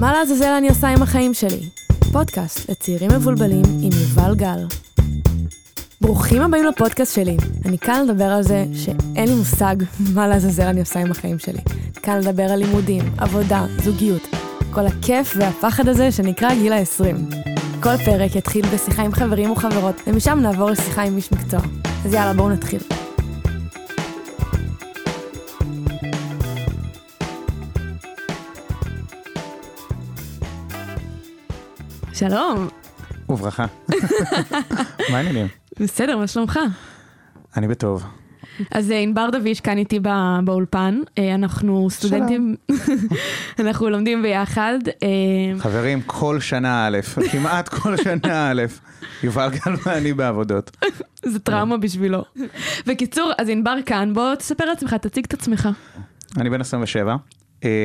מה לעזאזל אני עושה עם החיים שלי? פודקאסט לצעירים מבולבלים עם יובל גל. ברוכים הבאים לפודקאסט שלי. אני כאן לדבר על זה שאין לי מושג מה לעזאזל אני עושה עם החיים שלי. כאן לדבר על לימודים, עבודה, זוגיות. כל הכיף והפחד הזה שנקרא גיל ה-20. כל פרק יתחיל בשיחה עם חברים וחברות, ומשם נעבור לשיחה עם איש מקצוע. אז יאללה, בואו נתחיל. שלום. וברכה. מה העניינים? בסדר, מה שלומך? אני בטוב. אז אה, ענבר דביש כאן איתי בא, באולפן, אה, אנחנו סטודנטים, אנחנו לומדים ביחד. אה, חברים, כל שנה א', כמעט כל שנה א', יובל גל ואני בעבודות. זה טראומה בשבילו. בקיצור, אז ענבר כאן, בוא תספר לעצמך, תציג את עצמך. אני בן 27, uh,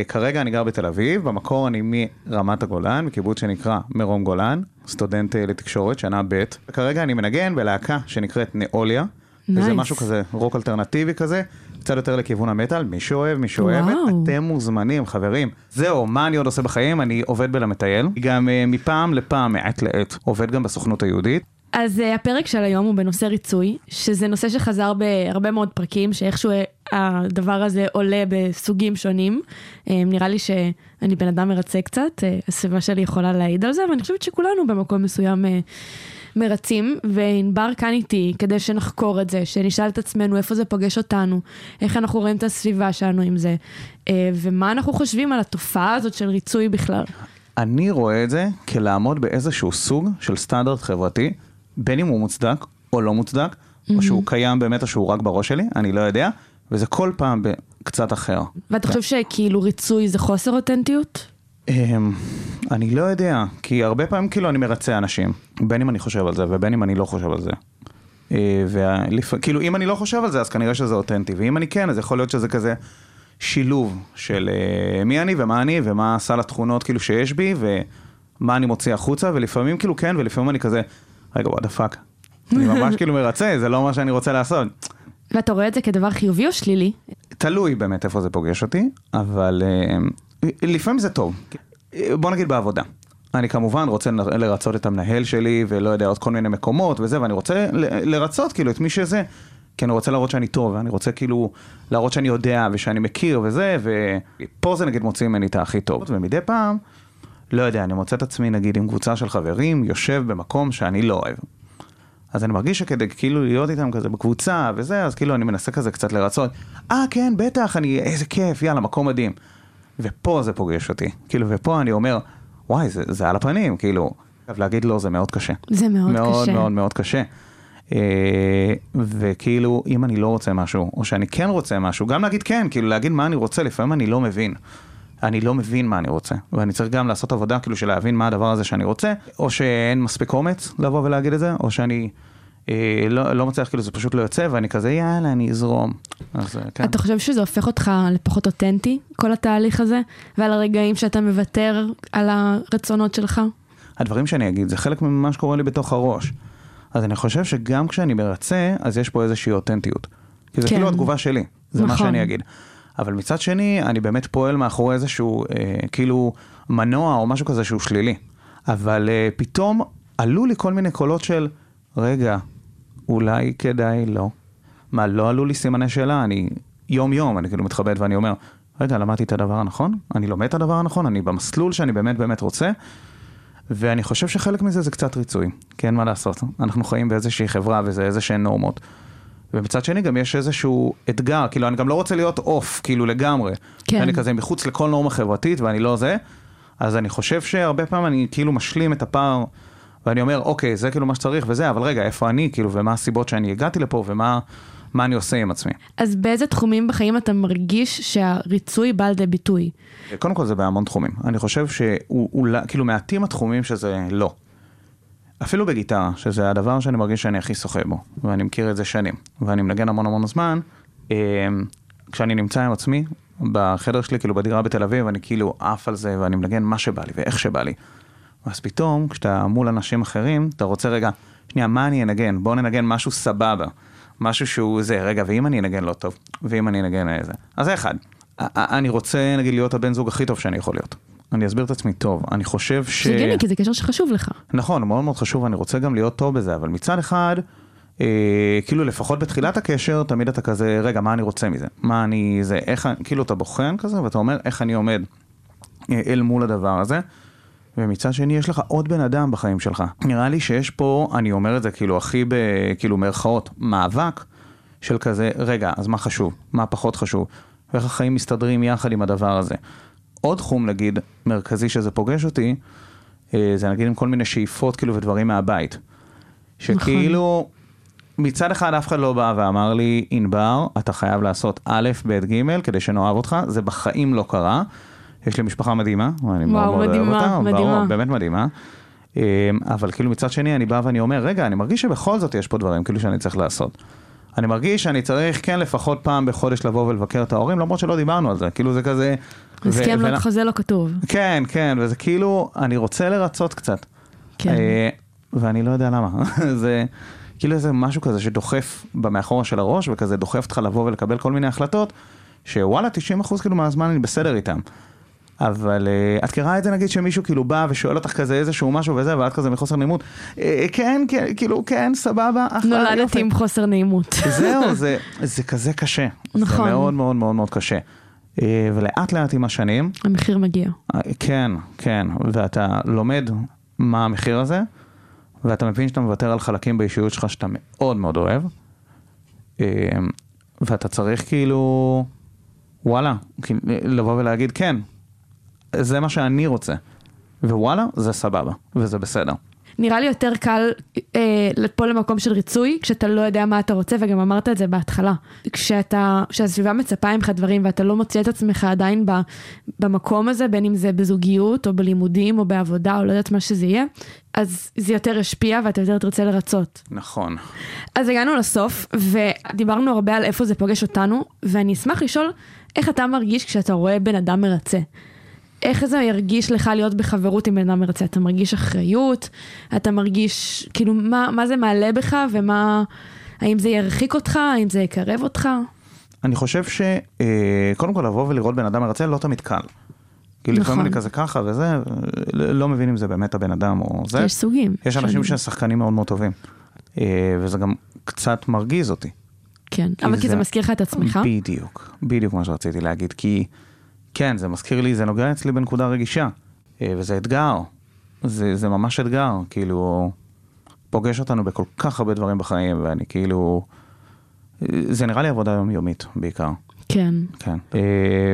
כרגע אני גר בתל אביב, במקור אני מרמת הגולן, מקיבוץ שנקרא מרום גולן, סטודנט uh, לתקשורת, שנה ב', וכרגע אני מנגן בלהקה שנקראת נאוליה. וזה Nice. משהו כזה רוק אלטרנטיבי כזה, קצת יותר לכיוון המטאל, מי שאוהב, מי שאוהבת, וואו. אתם מוזמנים, חברים. זהו, מה אני עוד עושה בחיים? אני עובד בלמטייל, גם uh, מפעם לפעם, מעת לעת, עובד גם בסוכנות היהודית. אז uh, הפרק של היום הוא בנושא ריצוי, שזה נושא שחזר בהרבה מאוד פרקים, שאיכשהו אה, הדבר הזה עולה בסוגים שונים. Uh, נראה לי שאני בן אדם מרצה קצת, uh, הסביבה שלי יכולה להעיד על זה, ואני חושבת שכולנו במקום מסוים uh, מרצים, וענבר כאן איתי כדי שנחקור את זה, שנשאל את עצמנו איפה זה פוגש אותנו, איך אנחנו רואים את הסביבה שלנו עם זה, uh, ומה אנחנו חושבים על התופעה הזאת של ריצוי בכלל. אני רואה את זה כלעמוד באיזשהו סוג של סטנדרט חברתי, בין אם הוא מוצדק או לא מוצדק, או שהוא קיים באמת או שהוא רק בראש שלי, אני לא יודע, וזה כל פעם בקצת אחר. ואתה חושב שכאילו ריצוי זה חוסר אותנטיות? אמ, אני לא יודע, כי הרבה פעמים כאילו אני מרצה אנשים, בין אם אני חושב על זה ובין אם אני לא חושב על זה. וכאילו אם אני לא חושב על זה אז כנראה שזה אותנטי, ואם אני כן אז יכול להיות שזה כזה שילוב של אה, מי אני ומה אני ומה סל התכונות כאילו שיש בי ומה אני מוציא החוצה, ולפעמים כאילו כן ולפעמים אני כזה, רגע what the fuck. אני ממש כאילו מרצה, זה לא מה שאני רוצה לעשות. ואתה רואה את זה כדבר חיובי או שלילי? תלוי באמת איפה זה פוגש אותי, אבל אה, לפעמים זה טוב. בוא נגיד בעבודה. אני כמובן רוצה לרצות את המנהל שלי ולא יודע עוד כל מיני מקומות וזה ואני רוצה לרצות כאילו את מי שזה כי אני רוצה להראות שאני טוב ואני רוצה כאילו להראות שאני יודע ושאני מכיר וזה ופה זה נגיד מוציא ממני את הכי טוב ומדי פעם לא יודע אני מוצא את עצמי נגיד עם קבוצה של חברים יושב במקום שאני לא אוהב אז אני מרגיש שכדי כאילו להיות איתם כזה בקבוצה וזה, אז כאילו אני מנסה כזה קצת לרצות. אה, כן, בטח, אני, איזה כיף, יאללה, מקום מדהים. ופה זה פוגש אותי. כאילו, ופה אני אומר, וואי, זה, זה על הפנים, כאילו. עכשיו, להגיד לא זה מאוד קשה. זה מאוד, מאוד קשה. מאוד מאוד קשה. אה, וכאילו, אם אני לא רוצה משהו, או שאני כן רוצה משהו, גם להגיד כן, כאילו להגיד מה אני רוצה, לפעמים אני לא מבין. אני לא מבין מה אני רוצה, ואני צריך גם לעשות עבודה כאילו של להבין מה הדבר הזה שאני רוצה, או שאין מספיק אומץ לבוא ולהגיד את זה, או שאני אה, לא, לא מצליח, כאילו זה פשוט לא יוצא, ואני כזה יאללה, אני אזרום. אז אה, כן. אתה חושב שזה הופך אותך לפחות אותנטי, כל התהליך הזה? ועל הרגעים שאתה מוותר על הרצונות שלך? הדברים שאני אגיד זה חלק ממה שקורה לי בתוך הראש. אז אני חושב שגם כשאני מרצה, אז יש פה איזושהי אותנטיות. כי זה כן. כאילו התגובה שלי, זה מה נכון. שאני אגיד. אבל מצד שני, אני באמת פועל מאחורי איזשהו, אה, כאילו, מנוע או משהו כזה שהוא שלילי. אבל אה, פתאום עלו לי כל מיני קולות של, רגע, אולי כדאי לא. מה, לא עלו לי סימני שאלה? אני יום-יום, אני כאילו מתכבד ואני אומר, רגע, למדתי את הדבר הנכון? אני לומד את הדבר הנכון? אני במסלול שאני באמת באמת רוצה? ואני חושב שחלק מזה זה קצת ריצוי, כי אין מה לעשות. אנחנו חיים באיזושהי חברה וזה איזה שהן נורמות. ומצד שני גם יש איזשהו אתגר, כאילו אני גם לא רוצה להיות אוף, כאילו לגמרי. כן. אני כזה מחוץ לכל נורמה חברתית ואני לא זה. אז אני חושב שהרבה פעמים אני כאילו משלים את הפער, ואני אומר, אוקיי, זה כאילו מה שצריך וזה, אבל רגע, איפה אני, כאילו, ומה הסיבות שאני הגעתי לפה, ומה מה אני עושה עם עצמי. אז באיזה תחומים בחיים אתה מרגיש שהריצוי בא לידי ביטוי? קודם כל זה בהמון תחומים. אני חושב שאולי, כאילו מעטים התחומים שזה לא. אפילו בגיטרה, שזה הדבר שאני מרגיש שאני הכי שוחה בו, ואני מכיר את זה שנים, ואני מנגן המון המון זמן, אה, כשאני נמצא עם עצמי, בחדר שלי, כאילו בדירה בתל אביב, אני כאילו עף על זה, ואני מנגן מה שבא לי ואיך שבא לי. ואז פתאום, כשאתה מול אנשים אחרים, אתה רוצה רגע, שנייה, מה אני אנגן? בוא ננגן משהו סבבה. משהו שהוא זה, רגע, ואם אני אנגן לא טוב, ואם אני אנגן איזה. אז זה אחד. אני רוצה, נגיד, להיות הבן זוג הכי טוב שאני יכול להיות. אני אסביר את עצמי טוב. אני חושב ש... זה הגיוני, כי זה קשר שחשוב לך. נכון, מאוד מאוד חשוב, אני רוצה גם להיות טוב בזה, אבל מצד אחד, אה, כאילו לפחות בתחילת הקשר, תמיד אתה כזה, רגע, מה אני רוצה מזה? מה אני, זה, איך, כאילו אתה בוחן כזה, ואתה אומר, איך אני עומד אה, אל מול הדבר הזה. ומצד שני, יש לך עוד בן אדם בחיים שלך. נראה לי שיש פה, אני אומר את זה כאילו הכי ב... כאילו מירכאות, מאבק של כזה, רגע, אז מה חשוב? מה פחות חשוב? ואיך החיים מסתדרים יחד עם הדבר הזה. עוד תחום, נגיד, מרכזי שזה פוגש אותי, אה, זה נגיד עם כל מיני שאיפות כאילו ודברים מהבית. שכאילו, מצד אחד אף אחד לא בא ואמר לי, ענבר, אתה חייב לעשות א', ב', ג', כדי שנאהב אותך, זה בחיים לא קרה. יש לי משפחה מדהימה, ואני מאוד מאוד אוהב אותה, מדהימה. ברור, באמת מדהימה. אמ, אבל כאילו מצד שני אני בא ואני אומר, רגע, אני מרגיש שבכל זאת יש פה דברים כאילו שאני צריך לעשות. אני מרגיש שאני צריך כן לפחות פעם בחודש לבוא ולבקר את ההורים, למרות שלא דיברנו על זה, כאילו זה כזה... הסכם לא חוזה לא כתוב. כן, כן, וזה כאילו, אני רוצה לרצות קצת. כן. אה, ואני לא יודע למה. זה כאילו איזה משהו כזה שדוחף במאחורה של הראש, וכזה דוחף אותך לבוא ולקבל כל מיני החלטות, שוואלה, 90% כאילו מהזמן אני בסדר איתם. אבל uh, את מכירה את זה נגיד שמישהו כאילו בא ושואל אותך כזה איזשהו משהו וזה, ואת כזה מחוסר נעימות, uh, כן, כן, כאילו, כן, סבבה, אחלה, נולדתי יופי." עם חוסר נעימות. זהו, זה, זה כזה קשה. נכון. זה מאוד מאוד מאוד מאוד קשה. אה, ולאט לאט עם השנים, המחיר מגיע. אה, כן, כן, ואתה לומד מה המחיר הזה, ואתה מבין שאתה מוותר על חלקים באישיות שלך שאתה מאוד מאוד אוהב, אה, ואתה צריך כאילו, וואלה, לבוא ולהגיד כן, זה מה שאני רוצה, ווואלה, זה סבבה, וזה בסדר. נראה לי יותר קל אה, ליפול למקום של ריצוי, כשאתה לא יודע מה אתה רוצה, וגם אמרת את זה בהתחלה. כשאתה, כשהסביבה מצפה ממך דברים ואתה לא מוצא את עצמך עדיין ב, במקום הזה, בין אם זה בזוגיות, או בלימודים, או בעבודה, או לא יודעת מה שזה יהיה, אז זה יותר ישפיע ואתה יותר תרצה לרצות. נכון. אז הגענו לסוף, ודיברנו הרבה על איפה זה פוגש אותנו, ואני אשמח לשאול איך אתה מרגיש כשאתה רואה בן אדם מרצה. איך זה ירגיש לך להיות בחברות עם בן אדם מרצה? אתה מרגיש אחריות? אתה מרגיש, כאילו, מה, מה זה מעלה בך ומה... האם זה ירחיק אותך? האם זה יקרב אותך? אני חושב שקודם כל לבוא ולראות בן אדם מרצה לא תמיד קל. לפעמים נכון. אני כזה ככה וזה, לא מבין אם זה באמת הבן אדם או זה. יש סוגים. יש אנשים. שהם שחקנים מאוד מאוד טובים. אה, וזה גם קצת מרגיז אותי. כן, אבל כי זה מזכיר לך את עצמך? בדיוק, בדיוק מה שרציתי להגיד. כי כן, זה מזכיר לי, זה נוגע אצלי בנקודה רגישה. אה, וזה אתגר. זה, זה ממש אתגר. כאילו, פוגש אותנו בכל כך הרבה דברים בחיים, ואני כאילו... אה, זה נראה לי עבודה יומיומית בעיקר. כן. כן. אה,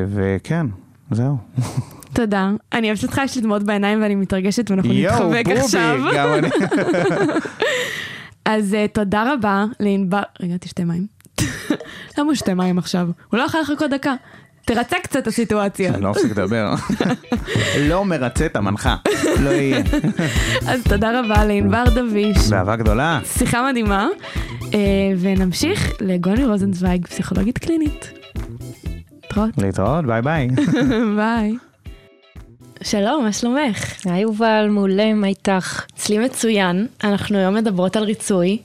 וכן, זהו. תודה. אני אוהבת אותך, יש לי דמעות בעיניים ואני מתרגשת ואנחנו נתחבק עכשיו. גם אני. אז uh, תודה רבה לענבר... רגע, תשתה מים. למה הוא שתה מים עכשיו? הוא לא יכול לחכות דקה. תרצה קצת את הסיטואציה. אני לא מפסיק לדבר. לא מרצה את המנחה, לא יהיה. אז תודה רבה לענבר דביש. באהבה גדולה. שיחה מדהימה. אה, ונמשיך לגוני רוזנצוויג, פסיכולוגית קלינית. להתראות. להתראות, ביי ביי. ביי. שלום, מה שלומך? היי יובל, מעולה, מה איתך? אצלי מצוין, אנחנו היום מדברות על ריצוי,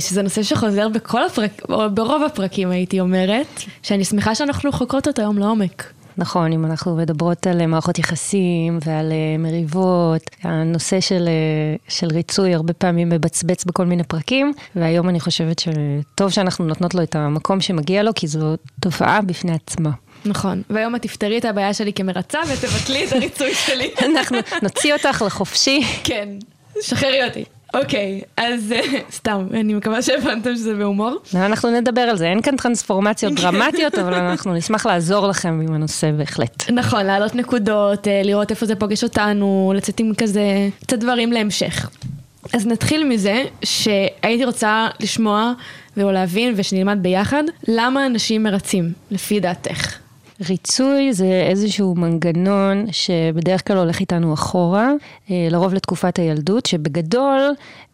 שזה נושא שחוזר בכל הפרק, או ברוב הפרקים הייתי אומרת, שאני שמחה שאנחנו חוקרות אותו היום לעומק. נכון, אם אנחנו מדברות על אה, מערכות יחסים ועל אה, מריבות, הנושא של, אה, של ריצוי הרבה פעמים מבצבץ בכל מיני פרקים, והיום אני חושבת שטוב שאנחנו נותנות לו את המקום שמגיע לו, כי זו תופעה בפני עצמה. נכון, והיום את תפתרי את הבעיה שלי כמרצה ותבטלי את הריצוי שלי. אנחנו נוציא אותך לחופשי. כן, שחררי אותי. אוקיי, אז אה, סתם, אני מקווה שהבנתם שזה בהומור. אנחנו נדבר על זה, אין כאן טרנספורמציות דרמטיות, אבל אנחנו נשמח לעזור לכם עם הנושא בהחלט. נכון, להעלות נקודות, אה, לראות איפה זה פוגש אותנו, לצאת עם כזה, קצת דברים להמשך. אז נתחיל מזה שהייתי רוצה לשמוע או להבין ושנלמד ביחד למה אנשים מרצים, לפי דעתך. ריצוי זה איזשהו מנגנון שבדרך כלל הולך איתנו אחורה, אה, לרוב לתקופת הילדות, שבגדול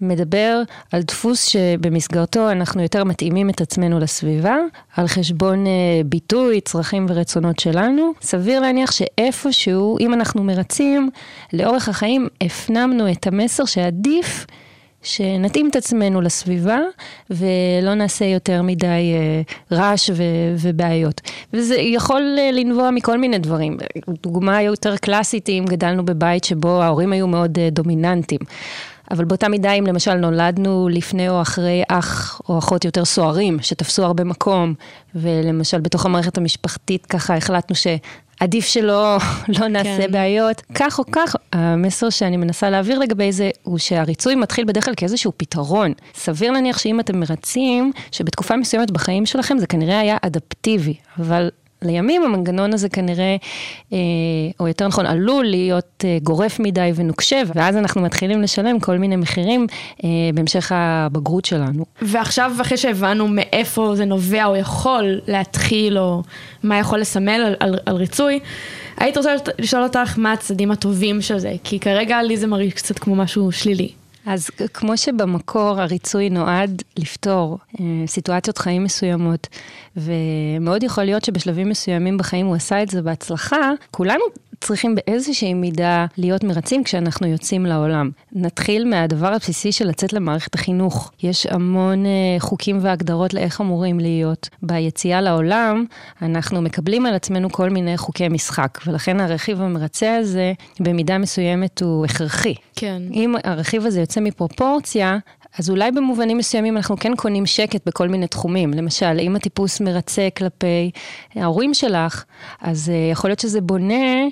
מדבר על דפוס שבמסגרתו אנחנו יותר מתאימים את עצמנו לסביבה, על חשבון אה, ביטוי, צרכים ורצונות שלנו. סביר להניח שאיפשהו, אם אנחנו מרצים, לאורך החיים הפנמנו את המסר שעדיף שנתאים את עצמנו לסביבה ולא נעשה יותר מדי אה, רעש ו- ובעיות. וזה יכול אה, לנבוע מכל מיני דברים. דוגמה יותר קלאסית אם גדלנו בבית שבו ההורים היו מאוד אה, דומיננטיים. אבל באותה מידה, אם למשל נולדנו לפני או אחרי אח או אחות יותר סוערים, שתפסו הרבה מקום, ולמשל בתוך המערכת המשפחתית ככה החלטנו שעדיף שלא לא נעשה כן. בעיות, כך או כך, המסר שאני מנסה להעביר לגבי זה, הוא שהריצוי מתחיל בדרך כלל כאיזשהו פתרון. סביר להניח שאם אתם מרצים, שבתקופה מסוימת בחיים שלכם זה כנראה היה אדפטיבי, אבל לימים המנגנון הזה כנראה, אה, או יותר נכון, עלול להיות אה, גורף מדי ונוקשה, ואז אנחנו מתחילים לשלם כל מיני מחירים אה, בהמשך הבגרות שלנו. ועכשיו, אחרי שהבנו מאיפה זה נובע, או יכול להתחיל, או מה יכול לסמל על, על, על ריצוי, הייתי רוצה לשאול אותך מה הצדדים הטובים של זה, כי כרגע לי זה מרגיש קצת כמו משהו שלילי. אז כמו שבמקור הריצוי נועד לפתור אה, סיטואציות חיים מסוימות, ומאוד יכול להיות שבשלבים מסוימים בחיים הוא עשה את זה בהצלחה, כולנו צריכים באיזושהי מידה להיות מרצים כשאנחנו יוצאים לעולם. נתחיל מהדבר הבסיסי של לצאת למערכת החינוך. יש המון uh, חוקים והגדרות לאיך אמורים להיות. ביציאה לעולם, אנחנו מקבלים על עצמנו כל מיני חוקי משחק, ולכן הרכיב המרצה הזה, במידה מסוימת הוא הכרחי. כן. אם הרכיב הזה יוצא מפרופורציה, אז אולי במובנים מסוימים אנחנו כן קונים שקט בכל מיני תחומים. למשל, אם הטיפוס מרצה כלפי ההורים שלך, אז uh, יכול להיות שזה בונה,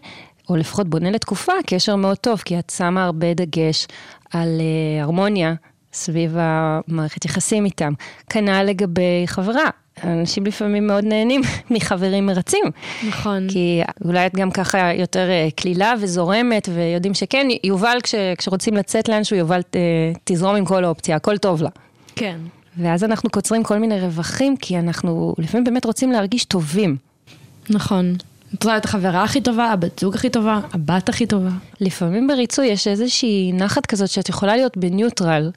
או לפחות בונה לתקופה, קשר מאוד טוב, כי את שמה הרבה דגש על uh, הרמוניה סביב המערכת יחסים איתם. כנ"ל לגבי חברה. אנשים לפעמים מאוד נהנים מחברים מרצים. נכון. כי אולי את גם ככה יותר אה, קלילה וזורמת, ויודעים שכן, יובל, כש, כשרוצים לצאת לאנשהו, יובל ת, תזרום עם כל האופציה, הכל טוב לה. כן. ואז אנחנו קוצרים כל מיני רווחים, כי אנחנו לפעמים באמת רוצים להרגיש טובים. נכון. את רואה את החברה הכי טובה, הבת זוג הכי טובה, הבת הכי טובה. לפעמים בריצוי יש איזושהי נחת כזאת שאת יכולה להיות בניוטרל,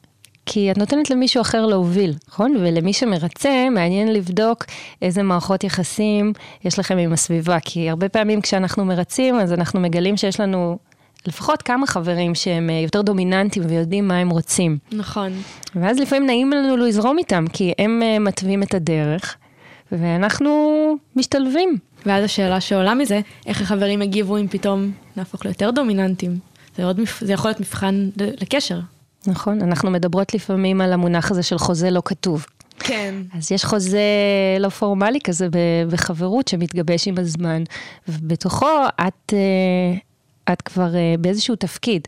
כי את נותנת למישהו אחר להוביל, נכון? ולמי שמרצה, מעניין לבדוק איזה מערכות יחסים יש לכם עם הסביבה, כי הרבה פעמים כשאנחנו מרצים, אז אנחנו מגלים שיש לנו לפחות כמה חברים שהם אה, יותר דומיננטיים ויודעים מה הם רוצים. נכון. ואז לפעמים נעים לנו לזרום איתם, כי הם אה, מתווים את הדרך, ואנחנו משתלבים. ואז השאלה שעולה מזה, איך החברים יגיבו אם פתאום נהפוך ליותר דומיננטיים. זה, עוד, זה יכול להיות מבחן לקשר. נכון, אנחנו מדברות לפעמים על המונח הזה של חוזה לא כתוב. כן. אז יש חוזה לא פורמלי כזה בחברות שמתגבש עם הזמן, ובתוכו את, אה, את כבר אה, באיזשהו תפקיד.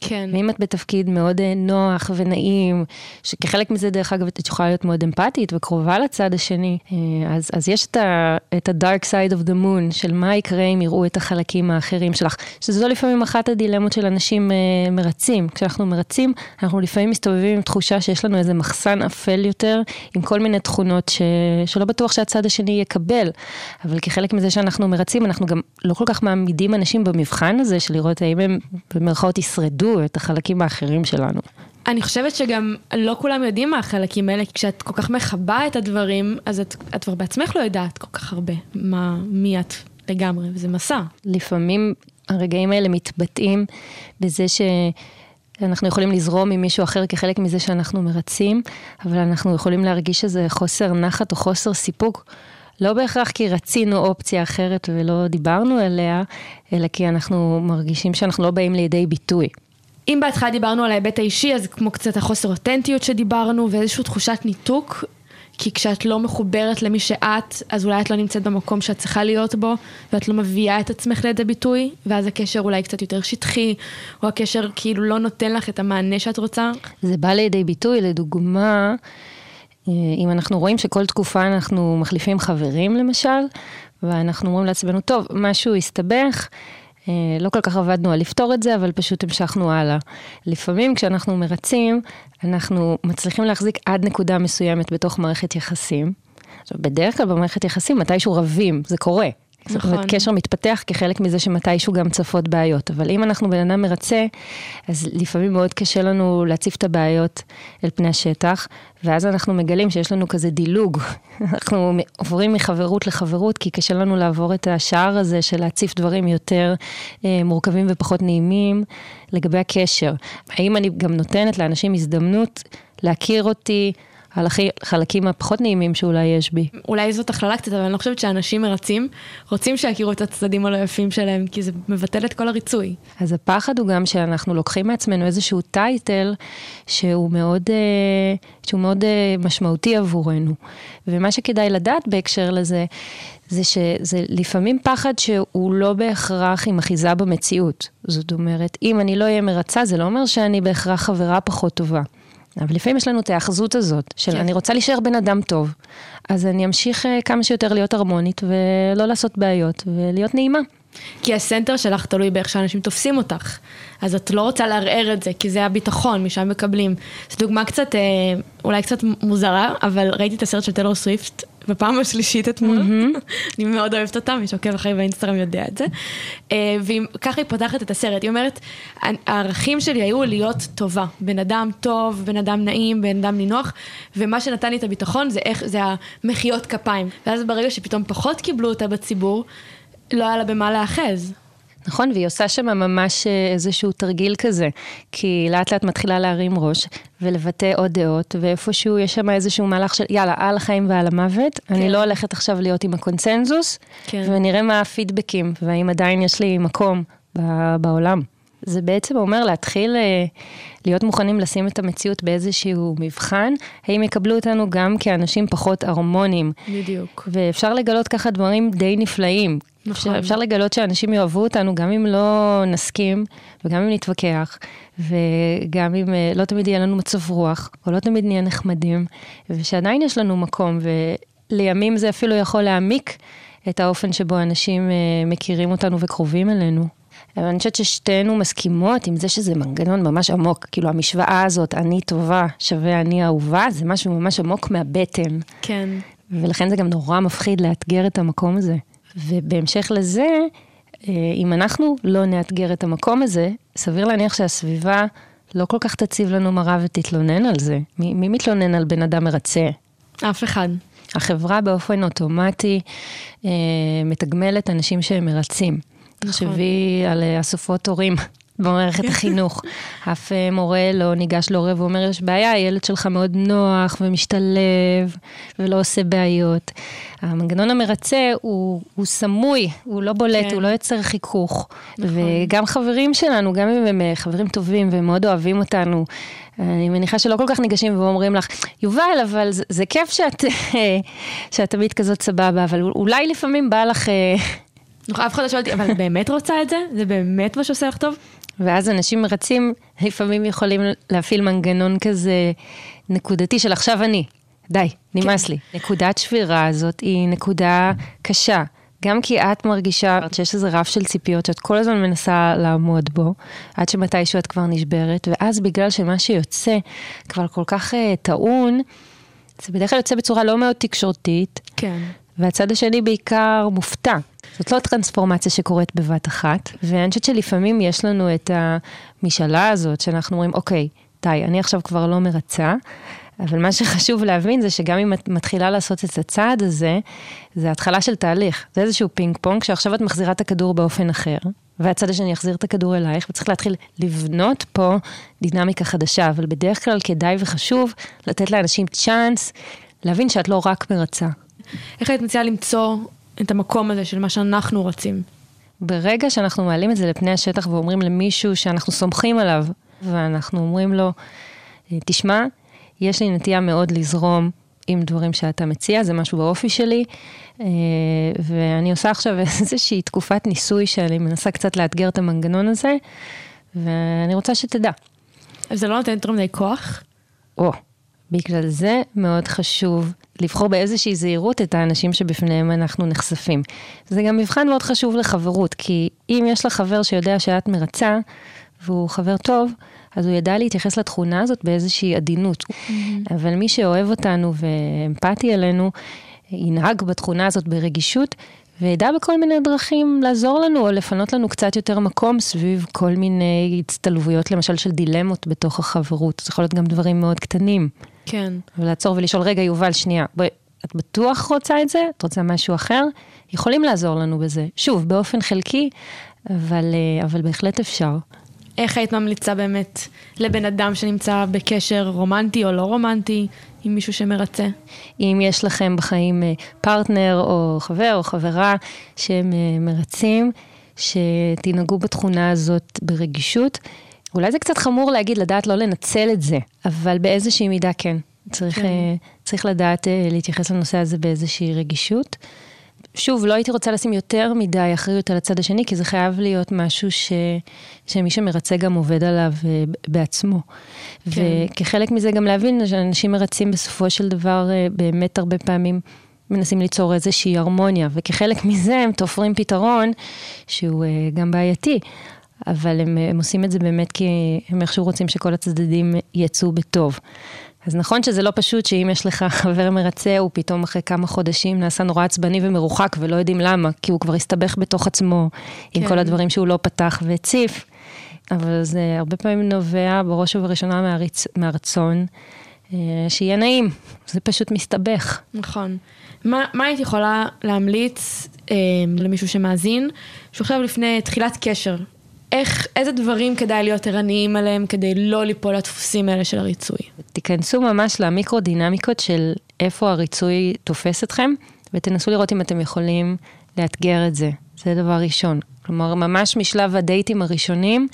כן. ואם את בתפקיד מאוד אה, נוח ונעים, שכחלק מזה, דרך אגב, את יכולה להיות מאוד אמפתית וקרובה לצד השני, אה, אז, אז יש את ה, את ה-dark side of the moon, של מה יקרה אם יראו את החלקים האחרים שלך, שזו לפעמים אחת הדילמות של אנשים אה, מרצים. כשאנחנו מרצים, אנחנו לפעמים מסתובבים עם תחושה שיש לנו איזה מחסן אפל יותר, עם כל מיני תכונות ש, שלא בטוח שהצד השני יקבל. אבל כחלק מזה שאנחנו מרצים, אנחנו גם לא כל כך מעמידים אנשים במבחן הזה, של לראות האם הם במרכאות ישרדו. את החלקים האחרים שלנו. אני חושבת שגם לא כולם יודעים מה החלקים האלה, כי כשאת כל כך מכבה את הדברים, אז את, את כבר בעצמך לא יודעת כל כך הרבה מה, מי את לגמרי, וזה מסע. לפעמים הרגעים האלה מתבטאים בזה ש... אנחנו יכולים לזרום עם מישהו אחר כחלק מזה שאנחנו מרצים, אבל אנחנו יכולים להרגיש איזה חוסר נחת או חוסר סיפוק. לא בהכרח כי רצינו אופציה אחרת ולא דיברנו עליה, אלא כי אנחנו מרגישים שאנחנו לא באים לידי ביטוי. אם בהתחלה דיברנו על ההיבט האישי, אז כמו קצת החוסר אותנטיות שדיברנו, ואיזושהי תחושת ניתוק, כי כשאת לא מחוברת למי שאת, אז אולי את לא נמצאת במקום שאת צריכה להיות בו, ואת לא מביאה את עצמך לידי ביטוי, ואז הקשר אולי קצת יותר שטחי, או הקשר כאילו לא נותן לך את המענה שאת רוצה. זה בא לידי ביטוי, לדוגמה, אה, אם אנחנו רואים שכל תקופה אנחנו מחליפים חברים למשל, ואנחנו אומרים לעצמנו, טוב, משהו הסתבך, לא כל כך עבדנו על לפתור את זה, אבל פשוט המשכנו הלאה. לפעמים כשאנחנו מרצים, אנחנו מצליחים להחזיק עד נקודה מסוימת בתוך מערכת יחסים. עכשיו, בדרך כלל במערכת יחסים מתישהו רבים, זה קורה. זאת נכון. אומרת, קשר מתפתח כחלק מזה שמתישהו גם צפות בעיות. אבל אם אנחנו בן אדם מרצה, אז לפעמים מאוד קשה לנו להציף את הבעיות אל פני השטח, ואז אנחנו מגלים שיש לנו כזה דילוג. אנחנו עוברים מחברות לחברות, כי קשה לנו לעבור את השער הזה של להציף דברים יותר אה, מורכבים ופחות נעימים לגבי הקשר. האם אני גם נותנת לאנשים הזדמנות להכיר אותי החלקים הפחות נעימים שאולי יש בי? אולי זאת הכללה קצת, אבל אני לא חושבת שאנשים מרצים, רוצים שיכירו את הצדדים הלא יפים שלהם, כי זה מבטל את כל הריצוי. אז הפחד הוא גם שאנחנו לוקחים מעצמנו איזשהו טייטל שהוא מאוד, אה, שהוא מאוד אה, משמעותי עבורנו. ומה שכדאי לדעת בהקשר לזה, זה שזה לפעמים פחד שהוא לא בהכרח עם אחיזה במציאות. זאת אומרת, אם אני לא אהיה מרצה, זה לא אומר שאני בהכרח חברה פחות טובה. אבל לפעמים יש לנו את האחזות הזאת, של כן. אני רוצה להישאר בן אדם טוב, אז אני אמשיך אה, כמה שיותר להיות הרמונית ולא לעשות בעיות ולהיות נעימה. כי הסנטר שלך תלוי באיך שאנשים תופסים אותך. אז את לא רוצה לערער את זה, כי זה הביטחון, משם מקבלים. זו דוגמה קצת, אה, אולי קצת מוזרה, אבל ראיתי את הסרט של טלור סוויפט בפעם השלישית אתמול. אני מאוד אוהבת אותה, מי שעוקב אחרי באינסטגרם יודע את זה. אה, וככה היא פותחת את הסרט, היא אומרת, הערכים שלי היו להיות טובה. בן אדם טוב, בן אדם נעים, בן אדם נינוח, ומה שנתן לי את הביטחון זה איך, זה המחיאות כפיים. ואז ברגע שפתאום פחות קיבלו אותה בציבור, לא היה לה במה להאחז. נכון, והיא עושה שם ממש אה, איזשהו תרגיל כזה, כי לאט לאט מתחילה להרים ראש ולבטא עוד דעות, ואיפשהו יש שם איזשהו מהלך של יאללה, על החיים ועל המוות, כן. אני לא הולכת עכשיו להיות עם הקונצנזוס, כן. ונראה מה הפידבקים, והאם עדיין יש לי מקום בעולם. זה בעצם אומר להתחיל אה, להיות מוכנים לשים את המציאות באיזשהו מבחן, האם יקבלו אותנו גם כאנשים פחות הרמוניים. בדיוק. ואפשר לגלות ככה דברים די נפלאים. נכון. אפשר, אפשר לגלות שאנשים יאהבו אותנו גם אם לא נסכים, וגם אם נתווכח, וגם אם אה, לא תמיד יהיה לנו מצב רוח, או לא תמיד נהיה נחמדים, ושעדיין יש לנו מקום, ולימים זה אפילו יכול להעמיק את האופן שבו אנשים אה, מכירים אותנו וקרובים אלינו. אבל אני חושבת ששתינו מסכימות עם זה שזה מנגנון ממש עמוק. כאילו המשוואה הזאת, אני טובה שווה אני אהובה, זה משהו ממש עמוק מהבטן. כן. ולכן זה גם נורא מפחיד לאתגר את המקום הזה. ובהמשך לזה, אה, אם אנחנו לא נאתגר את המקום הזה, סביר להניח שהסביבה לא כל כך תציב לנו מראה ותתלונן על זה. מי, מי מתלונן על בן אדם מרצה? אף אחד. החברה באופן אוטומטי אה, מתגמלת אנשים שהם מרצים. תחשבי על אה, אסופות הורים במערכת החינוך. אף אה, מורה לא ניגש להורה ואומר, יש בעיה, הילד שלך מאוד נוח ומשתלב ולא עושה בעיות. המנגנון המרצה הוא, הוא סמוי, הוא לא בולט, כן. הוא לא יוצר חיכוך. נכון. וגם חברים שלנו, גם אם הם אה, חברים טובים והם מאוד אוהבים אותנו, אני מניחה שלא כל כך ניגשים ואומרים לך, יובל, אבל זה, זה כיף שאת, שאת תמיד כזאת סבבה, אבל אולי לפעמים בא לך... נכון, אף אחד לא שואל אותי, אבל באמת רוצה את זה? זה באמת מה שעושה לך טוב? ואז אנשים מרצים לפעמים יכולים להפעיל מנגנון כזה נקודתי של עכשיו אני, די, נמאס כן. לי. נקודת שבירה הזאת היא נקודה קשה. גם כי את מרגישה שיש איזה רף של ציפיות שאת כל הזמן מנסה לעמוד בו, עד שמתישהו את כבר נשברת, ואז בגלל שמה שיוצא כבר כל כך uh, טעון, זה בדרך כלל יוצא בצורה לא מאוד תקשורתית, כן. והצד השני בעיקר מופתע. זאת לא טרנספורמציה שקורית בבת אחת, ואני חושבת שלפעמים יש לנו את המשאלה הזאת, שאנחנו אומרים, אוקיי, די, אני עכשיו כבר לא מרצה, אבל מה שחשוב להבין זה שגם אם את מתחילה לעשות את הצעד הזה, זה התחלה של תהליך. זה איזשהו פינג פונג, שעכשיו את מחזירה את הכדור באופן אחר, והצד השני יחזיר את הכדור אלייך, וצריך להתחיל לבנות פה דינמיקה חדשה, אבל בדרך כלל כדאי וחשוב לתת לאנשים צ'אנס להבין שאת לא רק מרצה. איך היית מציעה למצוא את המקום הזה של מה שאנחנו רוצים? ברגע שאנחנו מעלים את זה לפני השטח ואומרים למישהו שאנחנו סומכים עליו, ואנחנו אומרים לו, תשמע, יש לי נטייה מאוד לזרום עם דברים שאתה מציע, זה משהו באופי שלי, ואני עושה עכשיו איזושהי תקופת ניסוי שאני מנסה קצת לאתגר את המנגנון הזה, ואני רוצה שתדע. אז זה לא נותן יותר מדי כוח? או, בגלל זה מאוד חשוב לבחור באיזושהי זהירות את האנשים שבפניהם אנחנו נחשפים. זה גם מבחן מאוד חשוב לחברות, כי אם יש לך חבר שיודע שאת מרצה, והוא חבר טוב, אז הוא ידע להתייחס לתכונה הזאת באיזושהי עדינות. Mm-hmm. אבל מי שאוהב אותנו ואמפתי אלינו, ינהג בתכונה הזאת ברגישות, וידע בכל מיני דרכים לעזור לנו או לפנות לנו קצת יותר מקום סביב כל מיני הצטלבויות, למשל של דילמות בתוך החברות. זה יכול להיות גם דברים מאוד קטנים. כן. ולעצור ולשאול, רגע, יובל, שנייה, בואי, את בטוח רוצה את זה? את רוצה משהו אחר? יכולים לעזור לנו בזה. שוב, באופן חלקי, אבל, אה, אבל בהחלט אפשר. איך היית ממליצה באמת לבן אדם שנמצא בקשר רומנטי או לא רומנטי עם מישהו שמרצה? אם יש לכם בחיים אה, פרטנר או חבר או חברה שהם אה, מרצים, שתנהגו בתכונה הזאת ברגישות. אולי זה קצת חמור להגיד, לדעת לא לנצל את זה, אבל באיזושהי מידה כן. צריך, כן. צריך לדעת להתייחס לנושא הזה באיזושהי רגישות. שוב, לא הייתי רוצה לשים יותר מדי אחריות על הצד השני, כי זה חייב להיות משהו ש, שמי שמרצה גם עובד עליו אה, בעצמו. כן. וכחלק מזה גם להבין שאנשים מרצים בסופו של דבר אה, באמת הרבה פעמים מנסים ליצור איזושהי הרמוניה, וכחלק מזה הם תופרים פתרון שהוא אה, גם בעייתי. אבל הם, הם עושים את זה באמת כי הם איכשהו רוצים שכל הצדדים יצאו בטוב. אז נכון שזה לא פשוט שאם יש לך חבר מרצה, הוא פתאום אחרי כמה חודשים נעשה נורא עצבני ומרוחק ולא יודעים למה, כי הוא כבר הסתבך בתוך עצמו כן. עם כל הדברים שהוא לא פתח והציף. אבל זה הרבה פעמים נובע בראש ובראשונה מהרצ... מהרצון אה, שיהיה נעים, זה פשוט מסתבך. נכון. מה, מה היית יכולה להמליץ אה, למישהו שמאזין, שהוא עכשיו לפני תחילת קשר איך, איזה דברים כדאי להיות ערניים עליהם כדי לא ליפול לדפוסים האלה של הריצוי? תיכנסו ממש למיקרו-דינמיקות של איפה הריצוי תופס אתכם, ותנסו לראות אם אתם יכולים לאתגר את זה. זה דבר ראשון. כלומר, ממש משלב הדייטים הראשונים,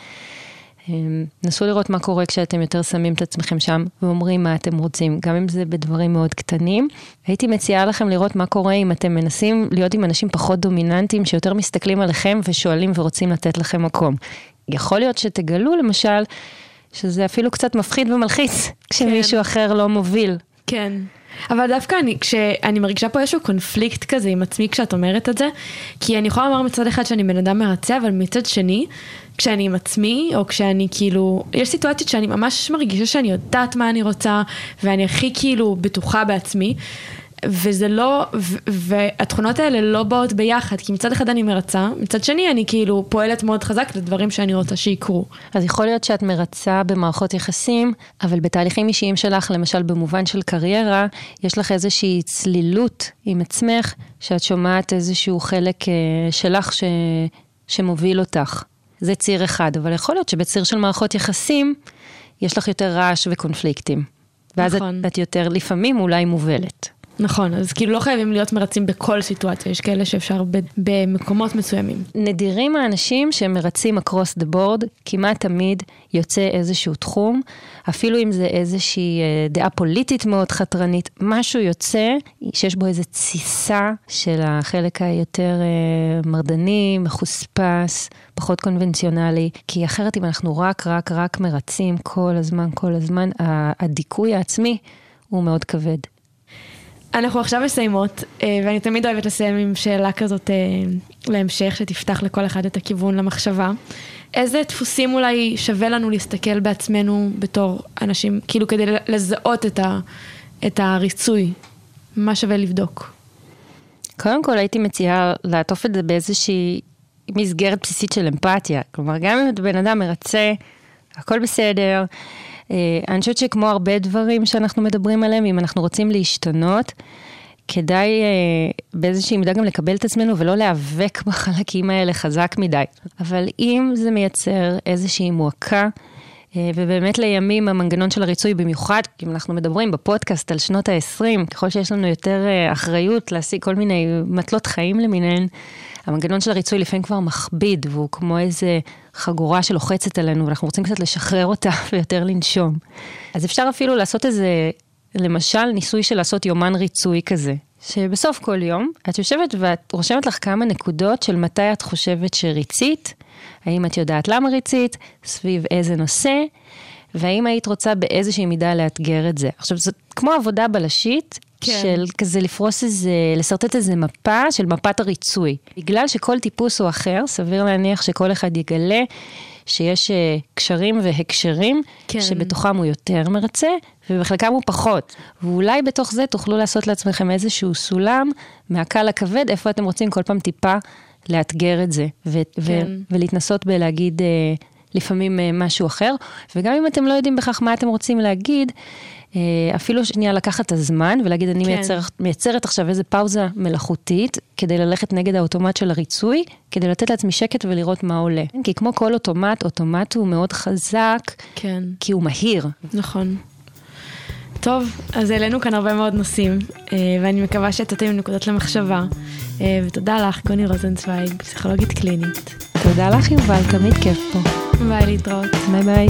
נסו לראות מה קורה כשאתם יותר שמים את עצמכם שם ואומרים מה אתם רוצים, גם אם זה בדברים מאוד קטנים. הייתי מציעה לכם לראות מה קורה אם אתם מנסים להיות עם אנשים פחות דומיננטיים, שיותר מסתכלים עליכם ושואלים ורוצים לתת לכם מקום. יכול להיות שתגלו למשל, שזה אפילו קצת מפחיד ומלחיץ, כשמישהו כן. אחר לא מוביל. כן. אבל דווקא אני, כשאני מרגישה פה איזשהו קונפליקט כזה עם עצמי כשאת אומרת את זה, כי אני יכולה לומר מצד אחד שאני בן אדם מרצה, אבל מצד שני, כשאני עם עצמי, או כשאני כאילו, יש סיטואציות שאני ממש מרגישה שאני יודעת מה אני רוצה, ואני הכי כאילו בטוחה בעצמי, וזה לא, ו- והתכונות האלה לא באות ביחד, כי מצד אחד אני מרצה, מצד שני אני כאילו פועלת מאוד חזק לדברים שאני רוצה שיקרו. אז יכול להיות שאת מרצה במערכות יחסים, אבל בתהליכים אישיים שלך, למשל במובן של קריירה, יש לך איזושהי צלילות עם עצמך, שאת שומעת איזשהו חלק אה, שלך ש... שמוביל אותך. זה ציר אחד, אבל יכול להיות שבציר של מערכות יחסים, יש לך יותר רעש וקונפליקטים. ואז נכון. את, את יותר לפעמים אולי מובלת. נכון, אז כאילו לא חייבים להיות מרצים בכל סיטואציה, יש כאלה שאפשר ב- במקומות מסוימים. נדירים האנשים שמרצים across the board, כמעט תמיד יוצא איזשהו תחום, אפילו אם זה איזושהי אה, דעה פוליטית מאוד חתרנית, משהו יוצא שיש בו איזו תסיסה של החלק היותר אה, מרדני, מחוספס, פחות קונבנציונלי, כי אחרת אם אנחנו רק, רק, רק מרצים כל הזמן, כל הזמן, הדיכוי העצמי הוא מאוד כבד. אנחנו עכשיו מסיימות, אה, ואני תמיד אוהבת לסיים עם שאלה כזאת אה, להמשך, שתפתח לכל אחד את הכיוון למחשבה. איזה דפוסים אולי שווה לנו להסתכל בעצמנו בתור אנשים, כאילו כדי לזהות את, ה, את הריצוי? מה שווה לבדוק? קודם כל הייתי מציעה לעטוף את זה באיזושהי מסגרת בסיסית של אמפתיה. כלומר, גם אם אתה בן אדם מרצה, הכל בסדר. אה, אני חושבת שכמו הרבה דברים שאנחנו מדברים עליהם, אם אנחנו רוצים להשתנות, כדאי אה, באיזושהי מידה גם לקבל את עצמנו ולא להיאבק בחלקים האלה חזק מדי. אבל אם זה מייצר איזושהי מועקה, אה, ובאמת לימים המנגנון של הריצוי, במיוחד אם אנחנו מדברים בפודקאסט על שנות ה-20, ככל שיש לנו יותר אחריות להשיג כל מיני מטלות חיים למיניהן, המנגנון של הריצוי לפעמים כבר מכביד, והוא כמו איזה חגורה שלוחצת עלינו, ואנחנו רוצים קצת לשחרר אותה ויותר לנשום. אז אפשר אפילו לעשות איזה, למשל, ניסוי של לעשות יומן ריצוי כזה. שבסוף כל יום את יושבת ואת רושמת לך כמה נקודות של מתי את חושבת שריצית, האם את יודעת למה ריצית, סביב איזה נושא, והאם היית רוצה באיזושהי מידה לאתגר את זה. עכשיו, זאת כמו עבודה בלשית, כן. של כזה לפרוס איזה, לשרטט איזה מפה של מפת הריצוי. בגלל שכל טיפוס הוא אחר, סביר להניח שכל אחד יגלה שיש אה, קשרים והקשרים, כן. שבתוכם הוא יותר מרצה, ובחלקם הוא פחות. ואולי בתוך זה תוכלו לעשות לעצמכם איזשהו סולם מהקל לכבד, איפה אתם רוצים כל פעם טיפה לאתגר את זה, ו- ו- כן. ולהתנסות בלהגיד אה, לפעמים אה, משהו אחר. וגם אם אתם לא יודעים בכך מה אתם רוצים להגיד, אה, אפילו שנייה לקחת את הזמן ולהגיד, אני כן. מייצר, מייצרת עכשיו איזה פאוזה מלאכותית, כדי ללכת נגד האוטומט של הריצוי, כדי לתת לעצמי שקט ולראות מה עולה. כי כמו כל אוטומט, אוטומט הוא מאוד חזק, כן, כי הוא מהיר. נכון. טוב, אז העלינו כאן הרבה מאוד נושאים, אה, ואני מקווה שיצאתם עם נקודות למחשבה. ותודה לך, גוני רוזנצוויג, פסיכולוגית קלינית. תודה לך, יובל, תמיד כיף פה. ביי להתראות. ביי ביי.